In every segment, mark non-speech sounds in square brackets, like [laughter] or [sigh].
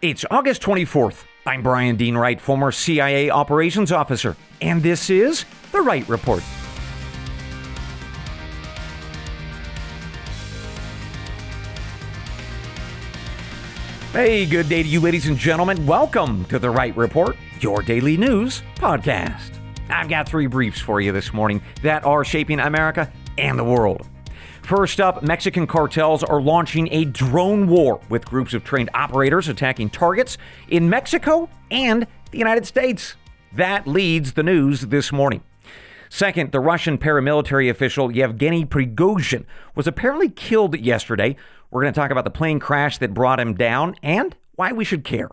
It's August 24th. I'm Bryan Dean Wright, former CIA operations officer, and this is The Wright Report. Hey, good day to you, ladies and gentlemen. Welcome to The Wright Report, your daily news podcast. I've got three briefs for you this morning that are shaping America and the world. First up, Mexican cartels are launching a drone war with groups of trained operators attacking targets in Mexico and the United States. That leads the news this morning. Second, the Russian paramilitary official Yevgeny Prigozhin was apparently killed yesterday. We're going to talk about the plane crash that brought him down and why we should care.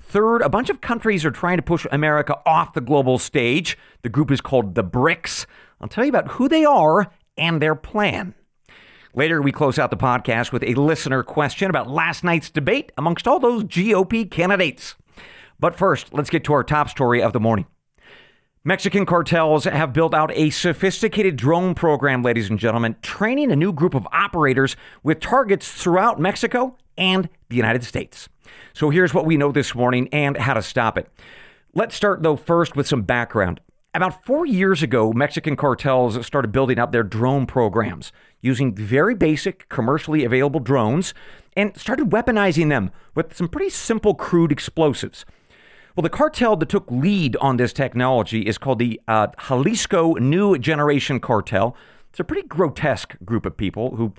Third, a bunch of countries are trying to push America off the global stage. The group is called the BRICS. I'll tell you about who they are and their plan. Later, we close out the podcast with a listener question about last night's debate amongst all those GOP candidates. But first, let's get to our top story of the morning. Mexican cartels have built out a sophisticated drone program, ladies and gentlemen, training a new group of operators with targets throughout Mexico and the United States. So here's what we know this morning and how to stop it. Let's start, though, first with some background. About four years ago, Mexican cartels started building up their drone programs using very basic, commercially available drones and started weaponizing them with some pretty simple, crude explosives. Well, the cartel that took lead on this technology is called the uh, Jalisco New Generation Cartel. It's a pretty grotesque group of people who,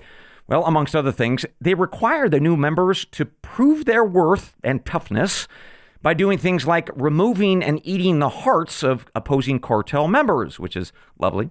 well, amongst other things, they require the new members to prove their worth and toughness by doing things like removing and eating the hearts of opposing cartel members, which is lovely.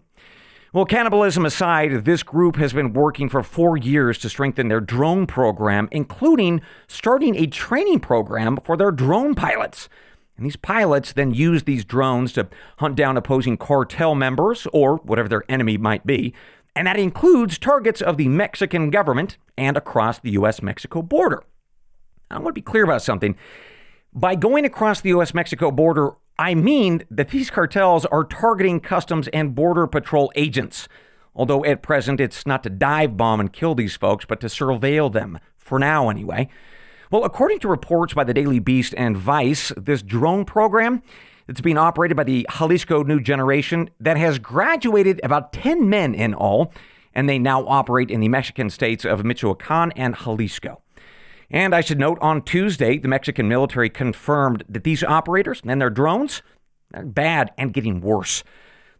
Well, cannibalism aside, this group has been working for four years to strengthen their drone program, including starting a training program for their drone pilots. And these pilots then use these drones to hunt down opposing cartel members or whatever their enemy might be. And that includes targets of the Mexican government and across the U.S. Mexico border. I want to be clear about something. By going across the US Mexico border, I mean that these cartels are targeting Customs and Border Patrol agents. Although at present it's not to dive bomb and kill these folks, but to surveil them, for now anyway. Well, according to reports by the Daily Beast and Vice, this drone program that's being operated by the Jalisco New Generation that has graduated about 10 men in all, and they now operate in the Mexican states of Michoacan and Jalisco. And I should note on Tuesday, the Mexican military confirmed that these operators and their drones are bad and getting worse.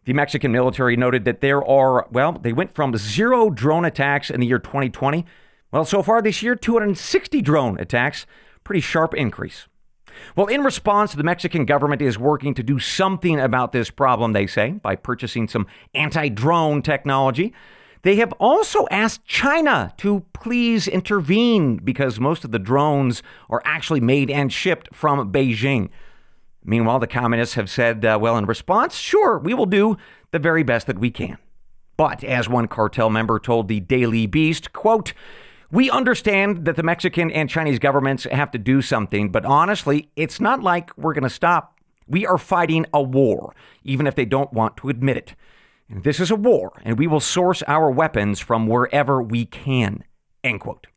The Mexican military noted that there are, well, they went from zero drone attacks in the year 2020. Well, so far this year, 260 drone attacks. Pretty sharp increase. Well, in response, the Mexican government is working to do something about this problem, they say, by purchasing some anti drone technology. They have also asked China to please intervene because most of the drones are actually made and shipped from Beijing. Meanwhile, the communists have said, uh, well, in response, sure, we will do the very best that we can. But as one cartel member told the Daily Beast, quote, we understand that the Mexican and Chinese governments have to do something, but honestly, it's not like we're going to stop. We are fighting a war, even if they don't want to admit it. This is a war, and we will source our weapons from wherever we can. End quote.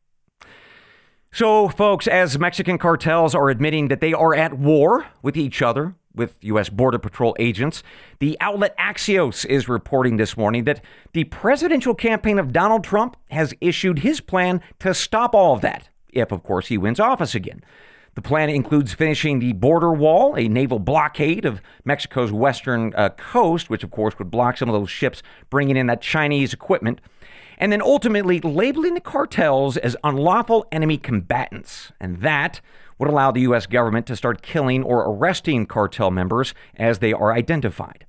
So, folks, as Mexican cartels are admitting that they are at war with each other, with U.S. Border Patrol agents, the outlet Axios is reporting this morning that the presidential campaign of Donald Trump has issued his plan to stop all of that, if, of course, he wins office again. The plan includes finishing the border wall, a naval blockade of Mexico's western uh, coast, which of course would block some of those ships bringing in that Chinese equipment, and then ultimately labeling the cartels as unlawful enemy combatants. And that would allow the U.S. government to start killing or arresting cartel members as they are identified.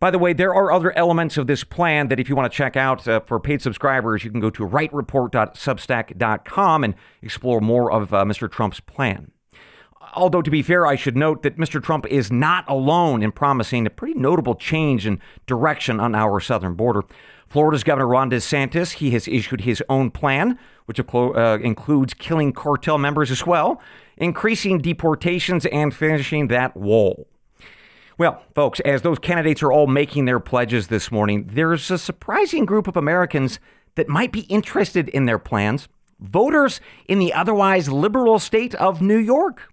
By the way, there are other elements of this plan that if you want to check out uh, for paid subscribers, you can go to wrightreport.substack.com and explore more of uh, Mr. Trump's plan. Although, to be fair, I should note that Mr. Trump is not alone in promising a pretty notable change in direction on our southern border. Florida's Governor Ron DeSantis, he has issued his own plan, which uh, includes killing cartel members as well, increasing deportations, and finishing that wall. Well, folks, as those candidates are all making their pledges this morning, there's a surprising group of Americans that might be interested in their plans. voters in the otherwise liberal state of New York.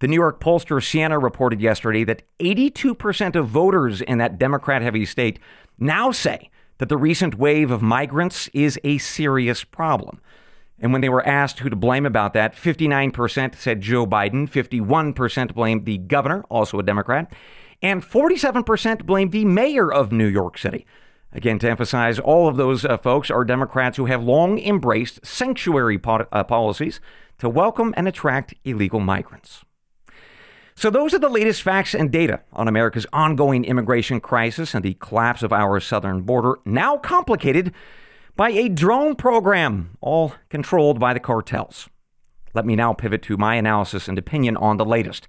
The New York pollster Siena reported yesterday that 82% of voters in that Democrat heavy state now say that the recent wave of migrants is a serious problem. And when they were asked who to blame about that, 59% said Joe Biden, 51% blamed the governor, also a Democrat, and 47% blame the mayor of New York City. Again, to emphasize, all of those uh, folks are Democrats who have long embraced sanctuary po- uh, policies to welcome and attract illegal migrants. So, those are the latest facts and data on America's ongoing immigration crisis and the collapse of our southern border, now complicated by a drone program, all controlled by the cartels. Let me now pivot to my analysis and opinion on the latest.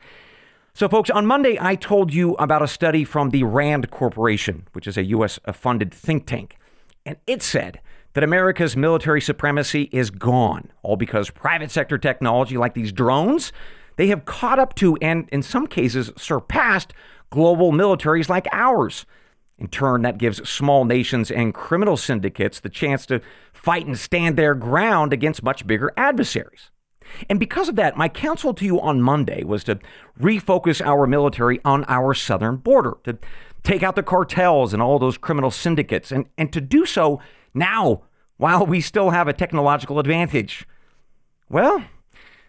So, folks, on Monday, I told you about a study from the RAND Corporation, which is a U.S. funded think tank. And it said that America's military supremacy is gone, all because private sector technology like these drones, they have caught up to and in some cases surpassed global militaries like ours. In turn, that gives small nations and criminal syndicates the chance to fight and stand their ground against much bigger adversaries. And because of that, my counsel to you on Monday was to refocus our military on our southern border, to take out the cartels and all those criminal syndicates, and, and to do so now while we still have a technological advantage. Well,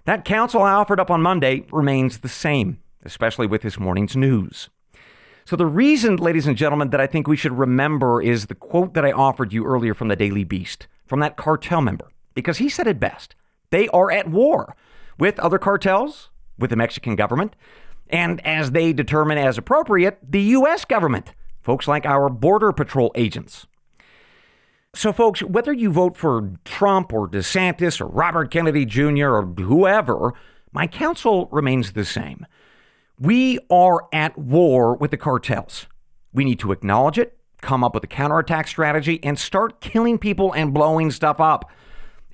that counsel I offered up on Monday remains the same, especially with this morning's news. So, the reason, ladies and gentlemen, that I think we should remember is the quote that I offered you earlier from the Daily Beast, from that cartel member, because he said it best. They are at war with other cartels, with the Mexican government, and as they determine as appropriate, the U.S. government, folks like our Border Patrol agents. So, folks, whether you vote for Trump or DeSantis or Robert Kennedy Jr. or whoever, my counsel remains the same. We are at war with the cartels. We need to acknowledge it, come up with a counterattack strategy, and start killing people and blowing stuff up.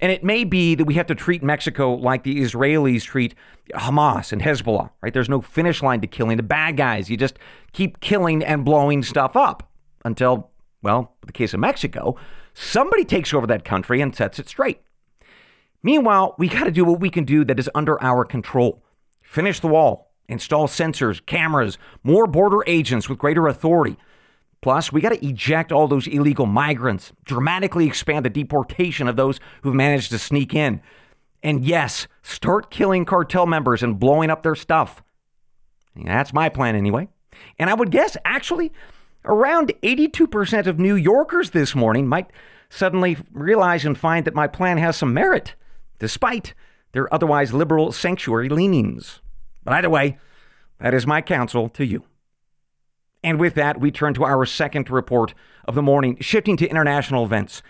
And it may be that we have to treat Mexico like the Israelis treat Hamas and Hezbollah, right? There's no finish line to killing the bad guys. You just keep killing and blowing stuff up until, well, in the case of Mexico, somebody takes over that country and sets it straight. Meanwhile, we got to do what we can do that is under our control. Finish the wall, install sensors, cameras, more border agents with greater authority. Plus, we got to eject all those illegal migrants, dramatically expand the deportation of those who've managed to sneak in. And yes, start killing cartel members and blowing up their stuff. That's my plan anyway. And I would guess, actually, around 82% of New Yorkers this morning might suddenly realize and find that my plan has some merit, despite their otherwise liberal sanctuary leanings. But either way, that is my counsel to you. And with that, we turn to our second report of the morning, shifting to international events.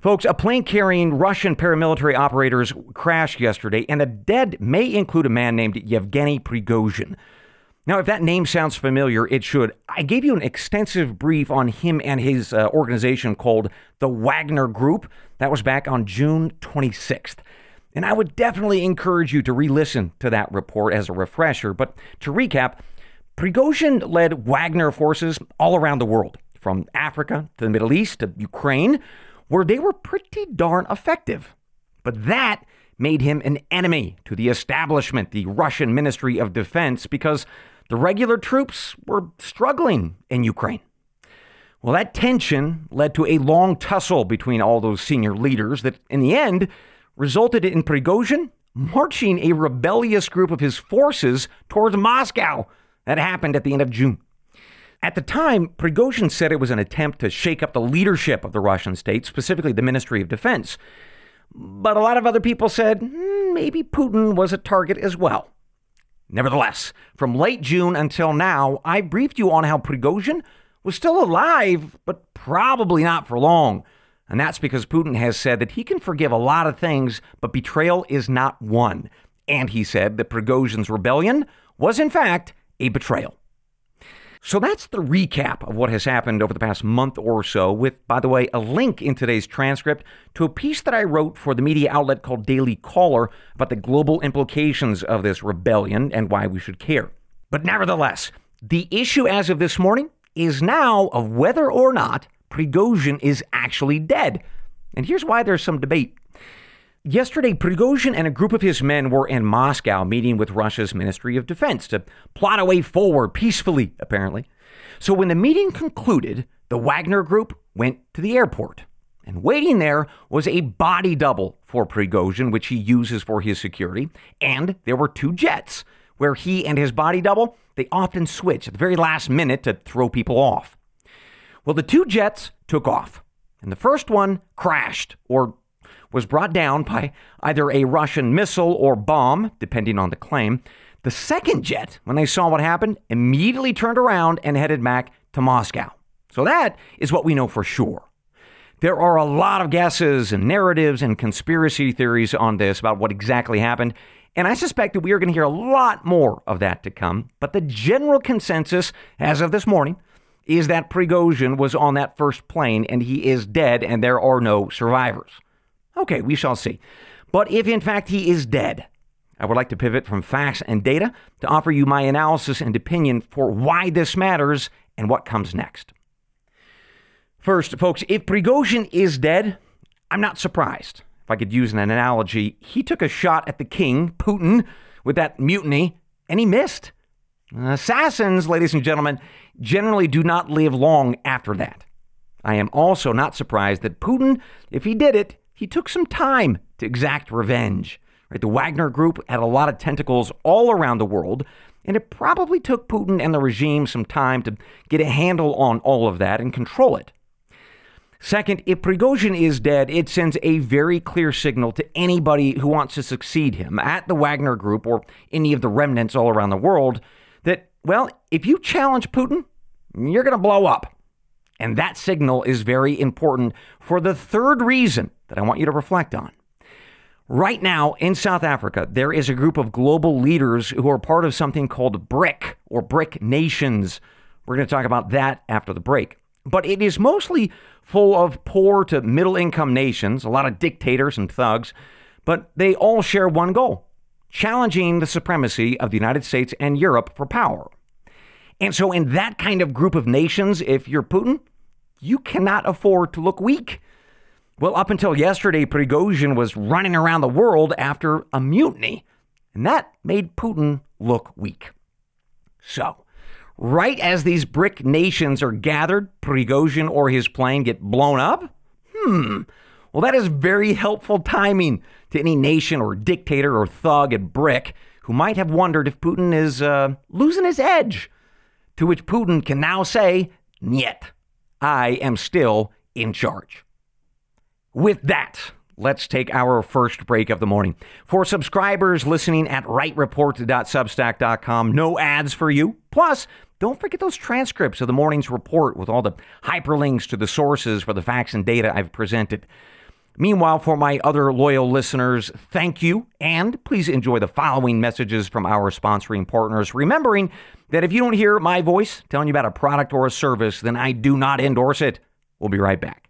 Folks, a plane carrying Russian paramilitary operators crashed yesterday, and the dead may include a man named Yevgeny Prigozhin. Now, if that name sounds familiar, it should. I gave you an extensive brief on him and his uh, organization called the Wagner Group. That was back on June 26th. And I would definitely encourage you to re listen to that report as a refresher. But to recap, Prigozhin led Wagner forces all around the world, from Africa to the Middle East to Ukraine, where they were pretty darn effective. But that made him an enemy to the establishment, the Russian Ministry of Defense, because the regular troops were struggling in Ukraine. Well, that tension led to a long tussle between all those senior leaders that, in the end, resulted in Prigozhin marching a rebellious group of his forces towards Moscow. That happened at the end of June. At the time, Prigozhin said it was an attempt to shake up the leadership of the Russian state, specifically the Ministry of Defense. But a lot of other people said mm, maybe Putin was a target as well. Nevertheless, from late June until now, I briefed you on how Prigozhin was still alive, but probably not for long. And that's because Putin has said that he can forgive a lot of things, but betrayal is not one. And he said that Prigozhin's rebellion was, in fact, a betrayal. So that's the recap of what has happened over the past month or so, with, by the way, a link in today's transcript to a piece that I wrote for the media outlet called Daily Caller about the global implications of this rebellion and why we should care. But nevertheless, the issue as of this morning is now of whether or not Prigozhin is actually dead. And here's why there's some debate. Yesterday, Prigozhin and a group of his men were in Moscow meeting with Russia's Ministry of Defense to plot a way forward peacefully, apparently. So when the meeting concluded, the Wagner group went to the airport. And waiting there was a body double for Prigozhin, which he uses for his security. And there were two jets where he and his body double, they often switch at the very last minute to throw people off. Well, the two jets took off, and the first one crashed or was brought down by either a Russian missile or bomb, depending on the claim. The second jet, when they saw what happened, immediately turned around and headed back to Moscow. So that is what we know for sure. There are a lot of guesses and narratives and conspiracy theories on this about what exactly happened, and I suspect that we are going to hear a lot more of that to come. But the general consensus, as of this morning, is that Prigozhin was on that first plane and he is dead and there are no survivors. Okay, we shall see. But if in fact he is dead, I would like to pivot from facts and data to offer you my analysis and opinion for why this matters and what comes next. First, folks, if Prigozhin is dead, I'm not surprised. If I could use an analogy, he took a shot at the king, Putin, with that mutiny, and he missed. Assassins, ladies and gentlemen, generally do not live long after that. I am also not surprised that Putin, if he did it, he took some time to exact revenge. Right? The Wagner Group had a lot of tentacles all around the world, and it probably took Putin and the regime some time to get a handle on all of that and control it. Second, if Prigozhin is dead, it sends a very clear signal to anybody who wants to succeed him at the Wagner Group or any of the remnants all around the world that, well, if you challenge Putin, you're going to blow up. And that signal is very important for the third reason that I want you to reflect on. Right now in South Africa, there is a group of global leaders who are part of something called BRIC or BRIC Nations. We're going to talk about that after the break. But it is mostly full of poor to middle income nations, a lot of dictators and thugs, but they all share one goal challenging the supremacy of the United States and Europe for power. And so, in that kind of group of nations, if you're Putin, you cannot afford to look weak. Well, up until yesterday, Prigozhin was running around the world after a mutiny, and that made Putin look weak. So, right as these BRIC nations are gathered, Prigozhin or his plane get blown up? Hmm. Well, that is very helpful timing to any nation or dictator or thug at BRIC who might have wondered if Putin is uh, losing his edge. To which Putin can now say, Niet, I am still in charge. With that, let's take our first break of the morning. For subscribers listening at wrightreport.substack.com, no ads for you. Plus, don't forget those transcripts of the morning's report with all the hyperlinks to the sources for the facts and data I've presented. Meanwhile, for my other loyal listeners, thank you, and please enjoy the following messages from our sponsoring partners. Remembering that if you don't hear my voice telling you about a product or a service, then I do not endorse it. We'll be right back.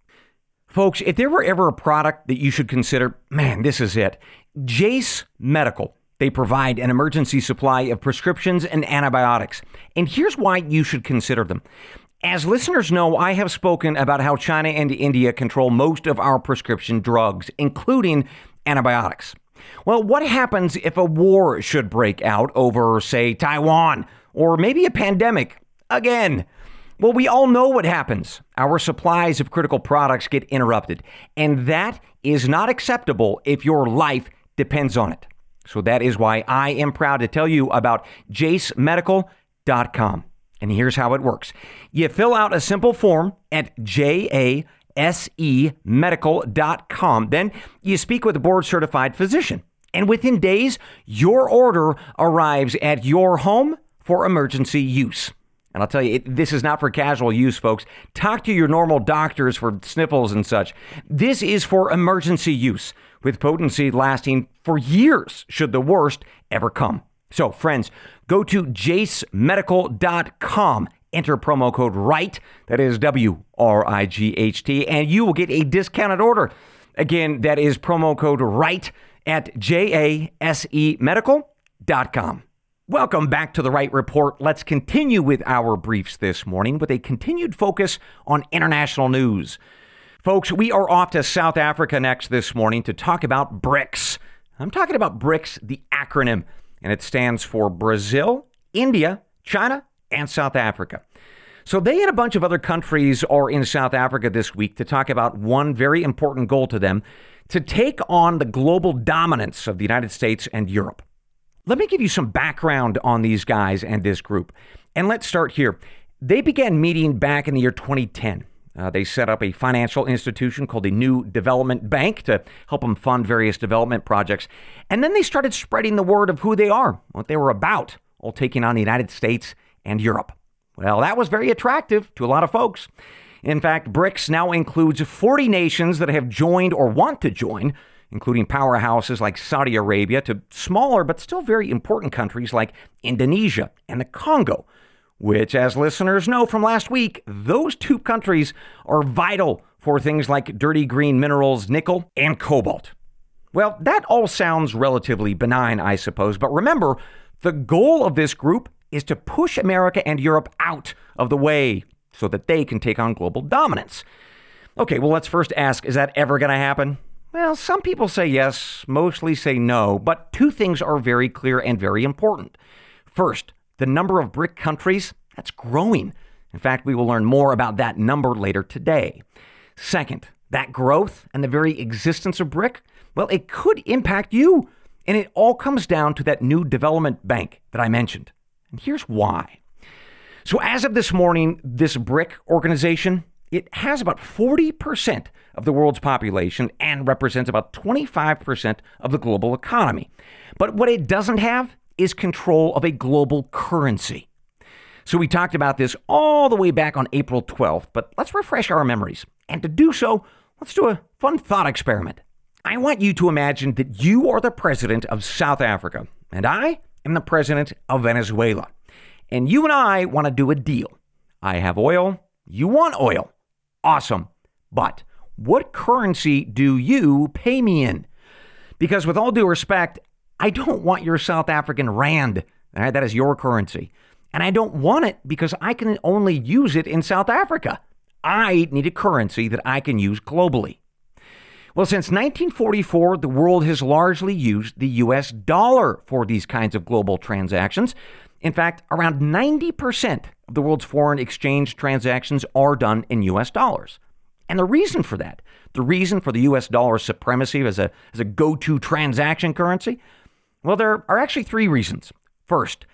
Folks, if there were ever a product that you should consider, man, this is it. Jase Medical. They provide an emergency supply of prescriptions and antibiotics. And here's why you should consider them. As listeners know, I have spoken about how China and India control most of our prescription drugs, including antibiotics. Well, what happens if a war should break out over, say, Taiwan, or maybe a pandemic again? Well, we all know what happens. Our supplies of critical products get interrupted, and that is not acceptable if your life depends on it. So that is why I am proud to tell you about jasemedical.com. And here's how it works you fill out a simple form at jasemedical.com. Then you speak with a board certified physician. And within days, your order arrives at your home for emergency use. And I'll tell you, it, this is not for casual use, folks. Talk to your normal doctors for sniffles and such. This is for emergency use, with potency lasting for years should the worst ever come. So, friends, go to jasemedical.com, enter promo code WRIGHT, that is W R I G H T, and you will get a discounted order. Again, that is promo code WRIGHT at jasemedical.com. Welcome back to the Wright Report. Let's continue with our briefs this morning with a continued focus on international news. Folks, we are off to South Africa next this morning to talk about BRICS. I'm talking about BRICS, the acronym, and it stands for Brazil, India, China, and South Africa. So they and a bunch of other countries are in South Africa this week to talk about one very important goal to them to take on the global dominance of the United States and Europe. Let me give you some background on these guys and this group. And let's start here. They began meeting back in the year 2010. Uh, they set up a financial institution called the New Development Bank to help them fund various development projects. And then they started spreading the word of who they are, what they were about, all taking on the United States and Europe. Well, that was very attractive to a lot of folks. In fact, BRICS now includes 40 nations that have joined or want to join, including powerhouses like Saudi Arabia to smaller but still very important countries like Indonesia and the Congo, which, as listeners know from last week, those two countries are vital for things like dirty green minerals, nickel, and cobalt. Well, that all sounds relatively benign, I suppose, but remember, the goal of this group is to push America and Europe out of the way so that they can take on global dominance. Okay, well, let's first ask is that ever going to happen? Well, some people say yes, mostly say no, but two things are very clear and very important. First, the number of BRIC countries, that's growing. In fact, we will learn more about that number later today. Second, that growth and the very existence of BRIC, well, it could impact you. And it all comes down to that new development bank that I mentioned. And here's why. So, as of this morning, this BRIC organization, it has about 40% of the world's population and represents about 25% of the global economy. But what it doesn't have is control of a global currency. So we talked about this all the way back on April 12th, but let's refresh our memories. And to do so, let's do a fun thought experiment. I want you to imagine that you are the president of South Africa, and I am the president of Venezuela. And you and I want to do a deal. I have oil, you want oil. Awesome. But what currency do you pay me in? Because, with all due respect, I don't want your South African rand. That is your currency. And I don't want it because I can only use it in South Africa. I need a currency that I can use globally. Well, since 1944, the world has largely used the US dollar for these kinds of global transactions. In fact, around 90% of the world's foreign exchange transactions are done in US dollars. And the reason for that, the reason for the US dollar supremacy as a, as a go to transaction currency, well, there are actually three reasons. First,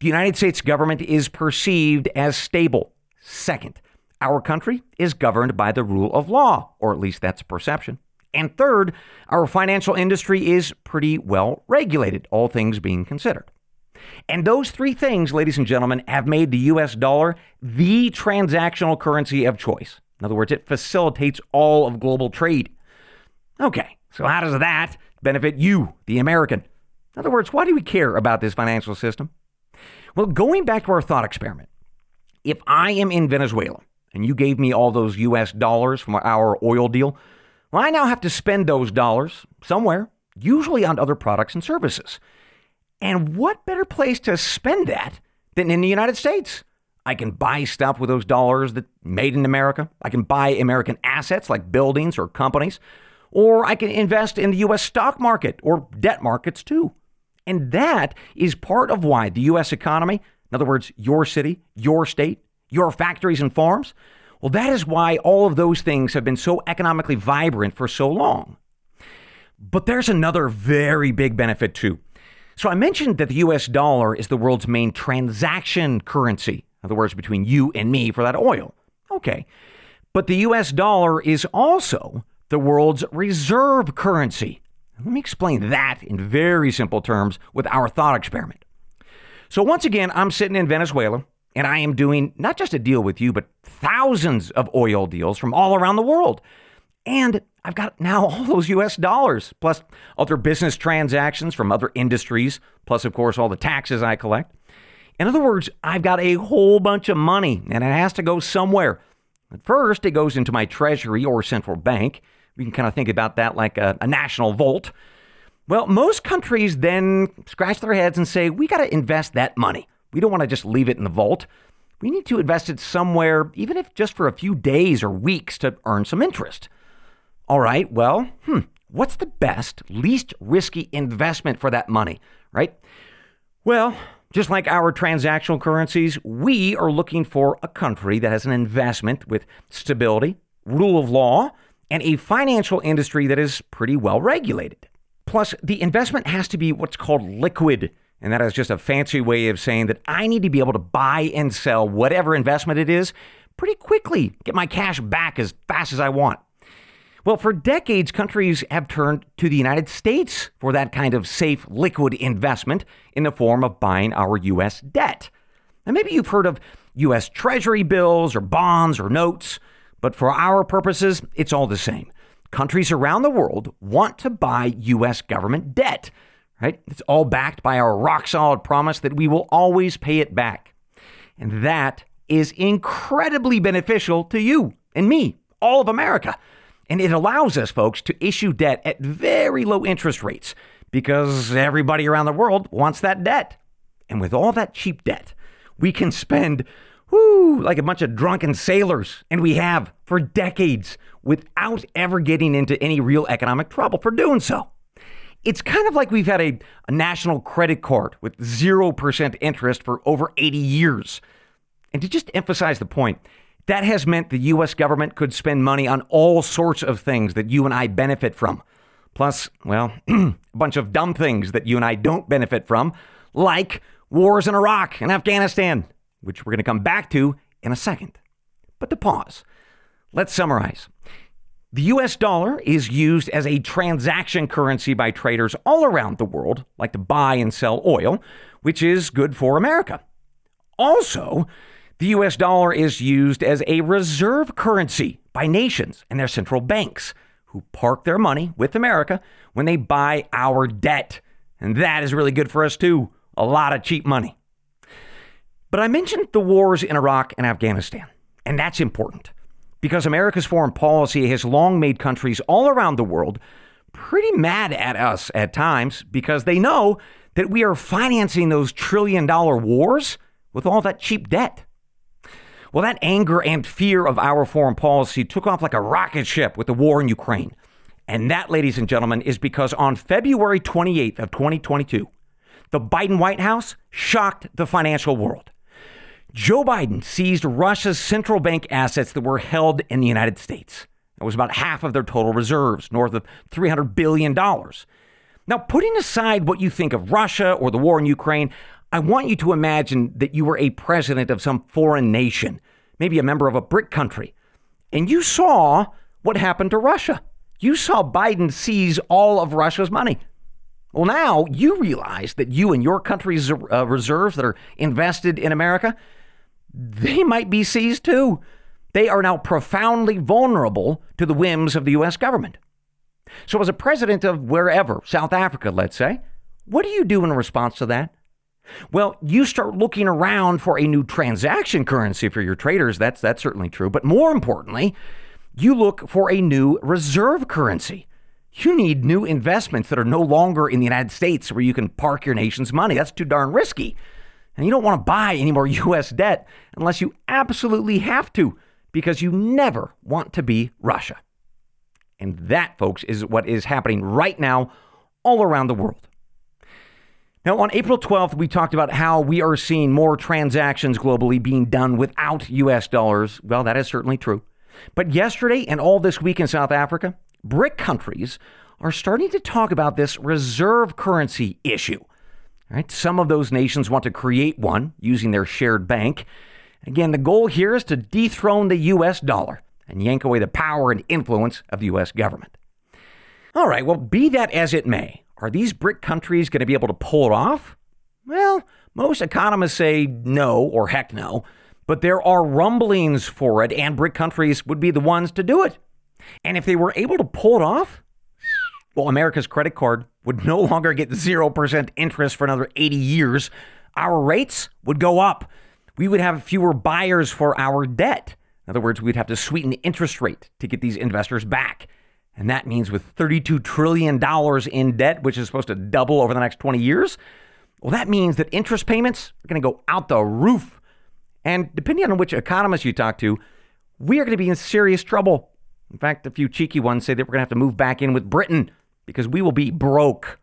the United States government is perceived as stable. Second, our country is governed by the rule of law, or at least that's perception. And third, our financial industry is pretty well regulated, all things being considered. And those three things, ladies and gentlemen, have made the US dollar the transactional currency of choice. In other words, it facilitates all of global trade. Okay, so how does that benefit you, the American? In other words, why do we care about this financial system? Well, going back to our thought experiment, if I am in Venezuela and you gave me all those US dollars from our oil deal, well, I now have to spend those dollars somewhere, usually on other products and services. And what better place to spend that than in the United States? I can buy stuff with those dollars that made in America. I can buy American assets like buildings or companies, or I can invest in the US stock market or debt markets too. And that is part of why the US economy, in other words, your city, your state, your factories and farms, well, that is why all of those things have been so economically vibrant for so long. But there's another very big benefit too. So I mentioned that the US dollar is the world's main transaction currency, in other words, between you and me for that oil. Okay. But the US dollar is also the world's reserve currency. Let me explain that in very simple terms with our thought experiment. So, once again, I'm sitting in Venezuela and I am doing not just a deal with you, but thousands of oil deals from all around the world. And I've got now all those US dollars, plus other business transactions from other industries, plus, of course, all the taxes I collect. In other words, I've got a whole bunch of money and it has to go somewhere. At first, it goes into my treasury or central bank. We can kind of think about that like a, a national vault. Well, most countries then scratch their heads and say, we got to invest that money. We don't want to just leave it in the vault. We need to invest it somewhere, even if just for a few days or weeks, to earn some interest. All right, well, hmm, what's the best, least risky investment for that money, right? Well, just like our transactional currencies, we are looking for a country that has an investment with stability, rule of law, and a financial industry that is pretty well regulated. Plus, the investment has to be what's called liquid. And that is just a fancy way of saying that I need to be able to buy and sell whatever investment it is pretty quickly, get my cash back as fast as I want. Well, for decades, countries have turned to the United States for that kind of safe, liquid investment in the form of buying our U.S. debt. Now, maybe you've heard of U.S. Treasury bills or bonds or notes, but for our purposes, it's all the same. Countries around the world want to buy U.S. government debt, right? It's all backed by our rock solid promise that we will always pay it back. And that is incredibly beneficial to you and me, all of America. And it allows us, folks, to issue debt at very low interest rates because everybody around the world wants that debt. And with all that cheap debt, we can spend whoo, like a bunch of drunken sailors, and we have for decades without ever getting into any real economic trouble for doing so. It's kind of like we've had a, a national credit card with 0% interest for over 80 years. And to just emphasize the point, that has meant the U.S. government could spend money on all sorts of things that you and I benefit from. Plus, well, [clears throat] a bunch of dumb things that you and I don't benefit from, like wars in Iraq and Afghanistan, which we're going to come back to in a second. But to pause, let's summarize. The US dollar is used as a transaction currency by traders all around the world, like to buy and sell oil, which is good for America. Also, the US dollar is used as a reserve currency by nations and their central banks who park their money with America when they buy our debt. And that is really good for us too. A lot of cheap money. But I mentioned the wars in Iraq and Afghanistan, and that's important because America's foreign policy has long made countries all around the world pretty mad at us at times because they know that we are financing those trillion dollar wars with all that cheap debt. Well, that anger and fear of our foreign policy took off like a rocket ship with the war in Ukraine. And that, ladies and gentlemen, is because on February 28th of 2022, the Biden White House shocked the financial world. Joe Biden seized Russia's central bank assets that were held in the United States. It was about half of their total reserves, north of $300 billion. Now, putting aside what you think of Russia or the war in Ukraine, I want you to imagine that you were a president of some foreign nation, maybe a member of a BRIC country, and you saw what happened to Russia. You saw Biden seize all of Russia's money. Well, now you realize that you and your country's uh, reserves that are invested in America, they might be seized too. They are now profoundly vulnerable to the whims of the U.S. government. So, as a president of wherever, South Africa, let's say, what do you do in response to that? Well, you start looking around for a new transaction currency for your traders. That's that's certainly true. But more importantly, you look for a new reserve currency. You need new investments that are no longer in the United States where you can park your nation's money. That's too darn risky. And you don't want to buy any more [laughs] US debt unless you absolutely have to, because you never want to be Russia. And that, folks, is what is happening right now all around the world. Now, on April 12th, we talked about how we are seeing more transactions globally being done without US dollars. Well, that is certainly true. But yesterday and all this week in South Africa, BRIC countries are starting to talk about this reserve currency issue. Right? Some of those nations want to create one using their shared bank. Again, the goal here is to dethrone the US dollar and yank away the power and influence of the US government. All right, well, be that as it may, are these BRIC countries going to be able to pull it off? Well, most economists say no or heck no, but there are rumblings for it, and BRIC countries would be the ones to do it. And if they were able to pull it off, well, America's credit card would no longer get 0% interest for another 80 years. Our rates would go up. We would have fewer buyers for our debt. In other words, we'd have to sweeten the interest rate to get these investors back. And that means with $32 trillion in debt, which is supposed to double over the next 20 years, well, that means that interest payments are going to go out the roof. And depending on which economist you talk to, we are going to be in serious trouble. In fact, a few cheeky ones say that we're going to have to move back in with Britain because we will be broke.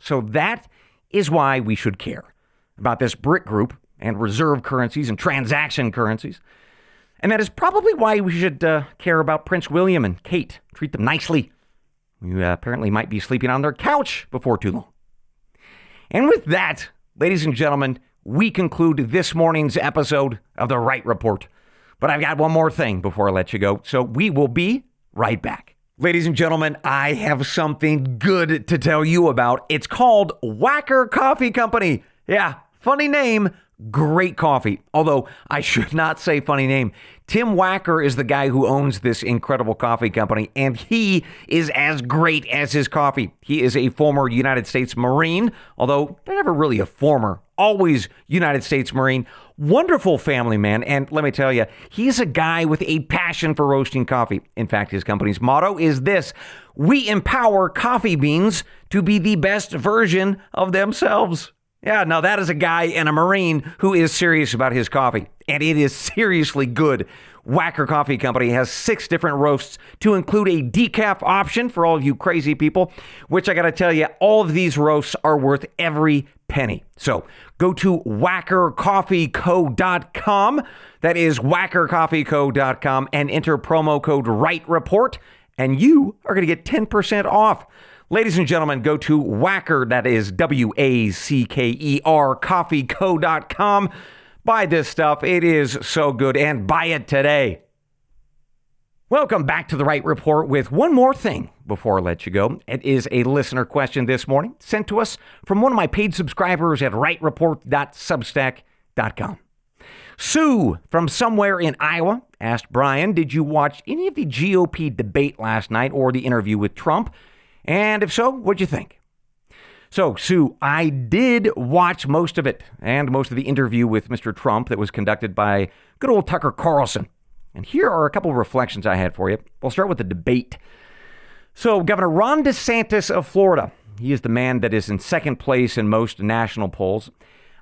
So that is why we should care about this BRIC group and reserve currencies and transaction currencies. And that is probably why we should uh, care about Prince William and Kate. Treat them nicely. You uh, apparently might be sleeping on their couch before too long. And with that, ladies and gentlemen, we conclude this morning's episode of The Wright Report. But I've got one more thing before I let you go. So we will be right back. Ladies and gentlemen, I have something good to tell you about. It's called Wacker Coffee Company. Yeah, funny name, great coffee. Although I should not say funny name. Tim Wacker is the guy who owns this incredible coffee company, and he is as great as his coffee. He is a former United States Marine, although never really a former, always United States Marine. Wonderful family man, and let me tell you, he's a guy with a passion for roasting coffee. In fact, his company's motto is this We empower coffee beans to be the best version of themselves. Yeah, now that is a guy and a Marine who is serious about his coffee, and it is seriously good. Wacker Coffee Company has six different roasts to include a decaf option for all of you crazy people, which I got to tell you, all of these roasts are worth every penny. So go to wackercoffeeco.com. That is wackercoffeeco.com and enter promo code Wright Report, and you are to get 10% off. Ladies and gentlemen, go to Wacker, that is W A C K E R, coffeeco.com. Buy this stuff. It is so good, and buy it today. Welcome back to the Wright Report with one more thing before I let you go. It is a listener question this morning sent to us from one of my paid subscribers at wrightreport.substack.com. Sue from somewhere in Iowa asked Bryan, Did you watch any of the GOP debate last night or the interview with Trump? And if so, what'd you think? So, Sue, I did watch most of it and most of the interview with Mr. Trump that was conducted by good old Tucker Carlson. And here are a couple of reflections I had for you. We'll start with the debate. So, Governor Ron DeSantis of Florida, he is the man that is in second place in most national polls.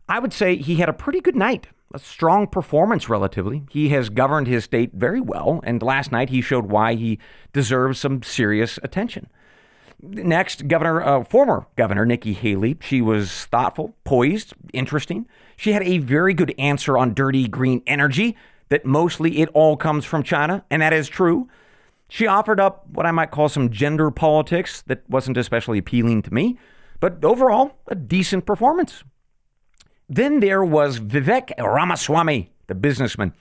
I would say he had a pretty good night, a strong performance relatively. He has governed his state very well, and last night he showed why he deserves some serious attention. Next, Governor, uh, former Governor Nikki Haley. She was thoughtful, poised, interesting. She had a very good answer on dirty green energy. That mostly it all comes from China, and that is true. She offered up what I might call some gender politics that wasn't especially appealing to me, but overall, a decent performance. Then there was Vivek Ramaswamy, the businessman.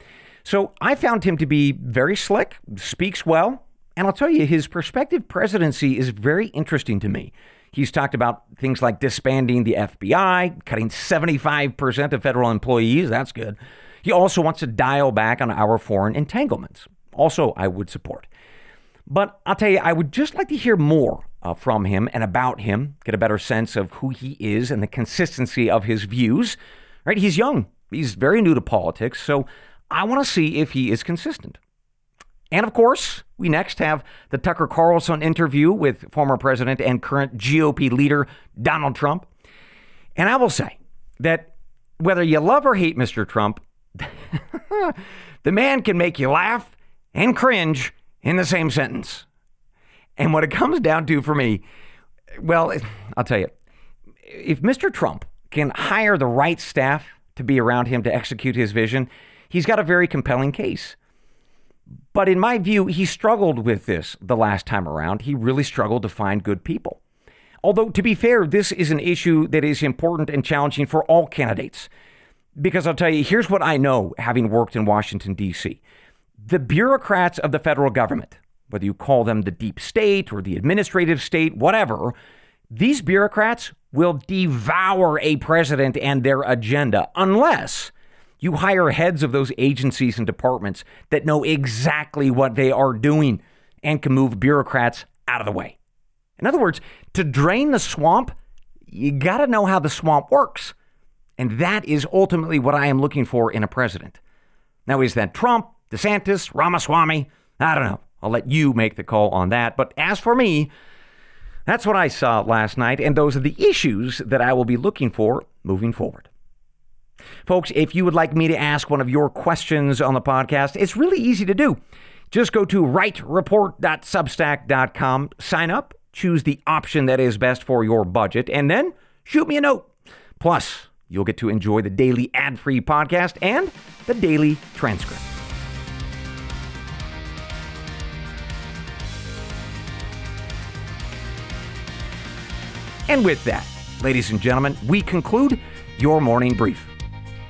So I found him to be very slick, speaks well, and I'll tell you, his prospective presidency is very interesting to me. He's talked about things like disbanding the FBI, cutting 75% of federal employees. That's good. He also wants to dial back on our foreign entanglements. Also, I would support. But I'll tell you, I would just like to hear more uh, from him and about him, get a better sense of who he is and the consistency of his views. Right? He's young. He's very new to politics, so I want to see if he is consistent. And of course, we next have the Tucker Carlson interview with former president and current GOP leader Donald Trump. And I will say that whether you love or hate Mr. Trump, [laughs] the man can make you laugh and cringe in the same sentence. And what it comes down to for me, well, I'll tell you, if Mr. Trump can hire the right staff to be around him to execute his vision, he's got a very compelling case. But in my view, he struggled with this the last time around. He really struggled to find good people. Although, to be fair, this is an issue that is important and challenging for all candidates. Because I'll tell you, here's what I know having worked in Washington, D.C. The bureaucrats of the federal government, whether you call them the deep state or the administrative state, whatever, these bureaucrats will devour a president and their agenda unless you hire heads of those agencies and departments that know exactly what they are doing and can move bureaucrats out of the way. In other words, to drain the swamp, you got to know how the swamp works. And that is ultimately what I am looking for in a president. Now, is that Trump, DeSantis, Ramaswamy? I don't know. I'll let you make the call on that. But as for me, that's what I saw last night, and those are the issues that I will be looking for moving forward. Folks, if you would like me to ask one of your questions on the podcast, it's really easy to do. Just go to wrightreport.substack.com, sign up, choose the option that is best for your budget, and then shoot me a note. Plus, you'll get to enjoy the daily ad free podcast and the daily transcript. And with that, ladies and gentlemen, we conclude your morning brief.